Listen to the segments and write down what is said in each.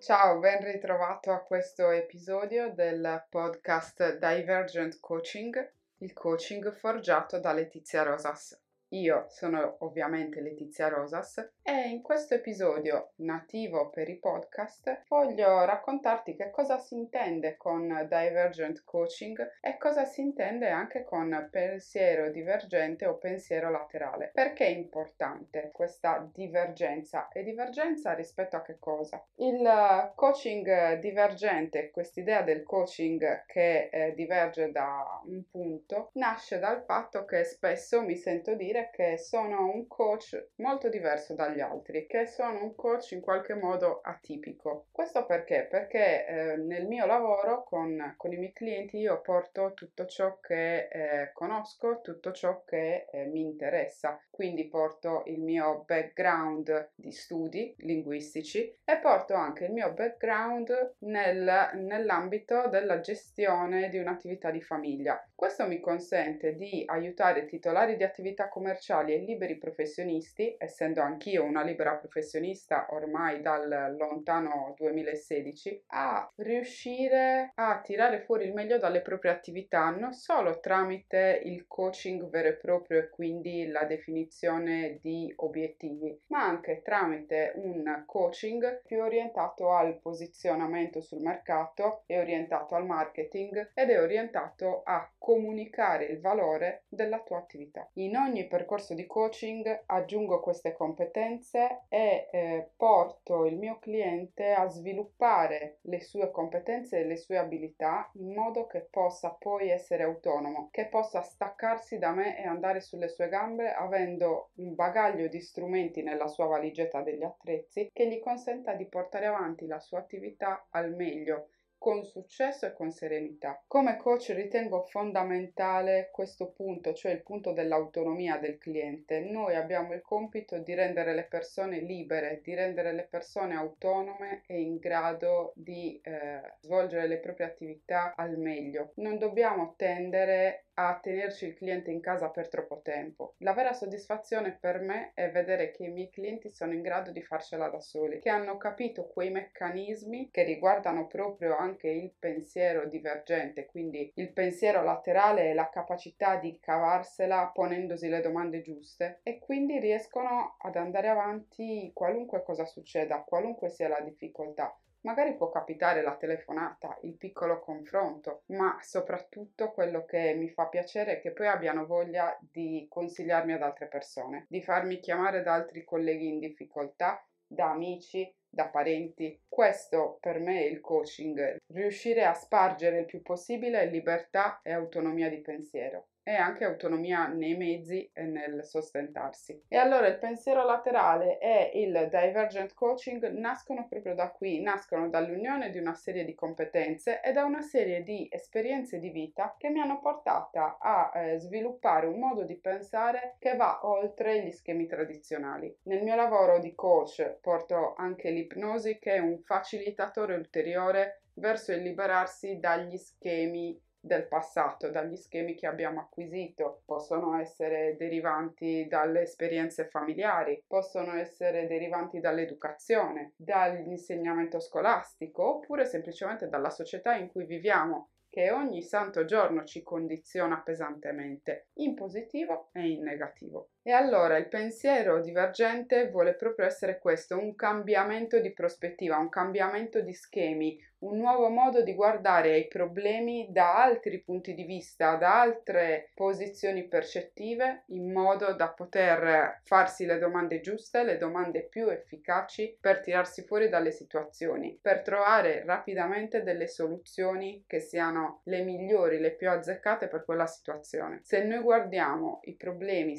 Ciao, ben ritrovato a questo episodio del podcast Divergent Coaching, il coaching forgiato da Letizia Rosas. Io sono ovviamente Letizia Rosas e in questo episodio nativo per i podcast voglio raccontarti che cosa si intende con divergent coaching e cosa si intende anche con pensiero divergente o pensiero laterale. Perché è importante questa divergenza? E divergenza rispetto a che cosa? Il coaching divergente, quest'idea del coaching che eh, diverge da un punto, nasce dal fatto che spesso mi sento dire dire che sono un coach molto diverso dagli altri, che sono un coach in qualche modo atipico. Questo perché? Perché eh, nel mio lavoro con, con, i miei clienti io porto tutto ciò che eh, conosco, tutto ciò che eh, mi interessa. Quindi porto il mio background di studi linguistici e porto anche il mio background nel, nell'ambito della gestione di un'attività di famiglia. Questo mi consente di aiutare titolari di attività commerciali commerciali e liberi professionisti, essendo anch'io una libera professionista ormai dal lontano 2016, a riuscire a tirare fuori il meglio dalle proprie attività, non solo tramite il coaching vero e proprio e quindi la definizione di obiettivi, ma anche tramite un coaching più orientato al posizionamento sul mercato, è orientato al marketing ed è orientato a comunicare il valore della tua attività. In ogni percorso di coaching aggiungo queste competenze e eh, porto il mio cliente a sviluppare le sue competenze e le sue abilità in modo che possa poi essere autonomo, che possa staccarsi da me e andare sulle sue gambe avendo un bagaglio di strumenti nella sua valigetta degli attrezzi che gli consenta di portare avanti la sua attività al meglio con successo e con serenità. Come coach ritengo fondamentale questo punto, cioè il punto dell'autonomia del cliente. Noi abbiamo il compito di rendere le persone libere, di rendere le persone autonome e in grado di eh, svolgere le proprie attività al meglio. Non dobbiamo tendere a tenerci il cliente in casa per troppo tempo. La vera soddisfazione per me è vedere che i miei clienti sono in grado di farcela da soli, che hanno capito quei meccanismi che riguardano proprio anche il pensiero divergente, quindi il pensiero laterale e la capacità di cavarsela ponendosi le domande giuste e quindi riescono ad andare avanti qualunque cosa succeda, qualunque sia la difficoltà. Magari può capitare la telefonata, il piccolo confronto, ma soprattutto quello che mi fa piacere è che poi abbiano voglia di consigliarmi ad altre persone, di farmi chiamare da altri colleghi in difficoltà, da amici, da parenti. Questo per me è il coaching, riuscire a spargere il più possibile libertà e autonomia di pensiero e anche autonomia nei mezzi e nel sostentarsi. E allora il pensiero laterale e il divergent coaching nascono proprio da qui, nascono dall'unione di una serie di competenze e da una serie di esperienze di vita che mi hanno portata a eh, sviluppare un modo di pensare che va oltre gli schemi tradizionali. Nel mio lavoro di coach porto anche l'ipnosi che è un facilitatore ulteriore verso il liberarsi dagli schemi del passato, dagli schemi che abbiamo acquisito, possono essere derivanti dalle esperienze familiari, possono essere derivanti dall'educazione, dall'insegnamento scolastico oppure semplicemente dalla società in cui viviamo che ogni santo giorno ci condiziona pesantemente, in positivo e in negativo. E allora il pensiero divergente vuole proprio essere questo, un cambiamento di prospettiva, un cambiamento di schemi, un nuovo modo di guardare ai problemi da altri punti di vista, da altre posizioni percettive, in modo da poter farsi le domande giuste, le domande più efficaci per tirarsi fuori dalle situazioni, per trovare rapidamente delle soluzioni che siano le migliori, le più azzeccate per quella situazione. Se noi guardiamo i problemi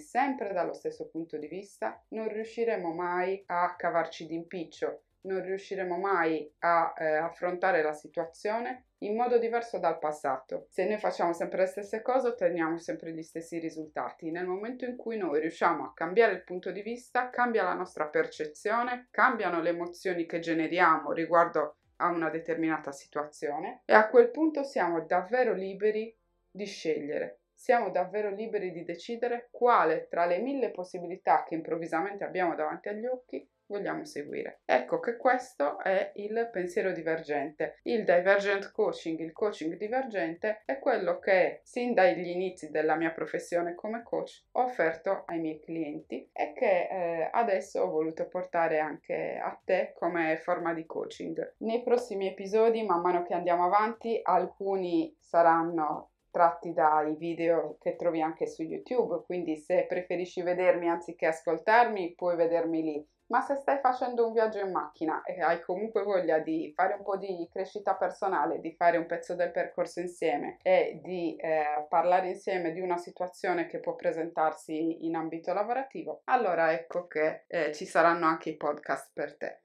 sempre dallo stesso punto di vista, non riusciremo mai a cavarci d'impiccio, non riusciremo mai a eh, affrontare la situazione in modo diverso dal passato. Se noi facciamo sempre le stesse cose otteniamo sempre gli stessi risultati. Nel momento in cui noi riusciamo a cambiare il punto di vista, cambia la nostra percezione, cambiano le emozioni che generiamo riguardo a una determinata situazione e a quel punto siamo davvero liberi di scegliere siamo davvero liberi di decidere quale tra le mille possibilità che improvvisamente abbiamo davanti agli occhi vogliamo seguire. Ecco che questo è il pensiero divergente. Il divergent coaching, il coaching divergente, è quello che sin dagli inizi della mia professione come coach ho offerto ai miei clienti e che eh, adesso ho voluto portare anche a te come forma di coaching. Nei prossimi episodi, man mano che andiamo avanti, alcuni saranno tratti dai video che trovi anche su YouTube, quindi se preferisci vedermi anziché ascoltarmi, puoi vedermi lì ma se stai facendo un viaggio in macchina e hai comunque voglia di fare un po' di crescita personale, di fare un pezzo del percorso insieme e di eh, parlare insieme di una situazione che può presentarsi in ambito lavorativo, allora ecco che eh, ci saranno anche i podcast per te.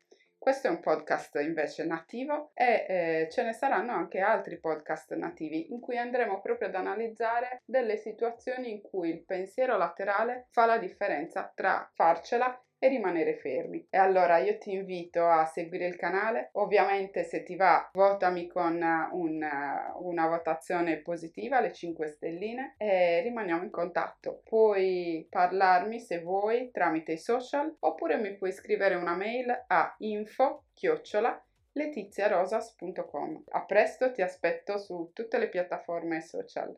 Questo è un podcast invece nativo e eh, ce ne saranno anche altri podcast nativi in cui andremo proprio ad analizzare delle situazioni in cui il pensiero laterale fa la differenza tra farcela e rimanere fermi. E allora io ti invito a seguire il canale, ovviamente se ti va votami con una, una votazione positiva, le 5 stelline e rimaniamo in contatto. Puoi parlarmi se vuoi tramite i social oppure mi puoi scrivere una mail a info chiocciola letiziarosas.com. A presto, ti aspetto su tutte le piattaforme social.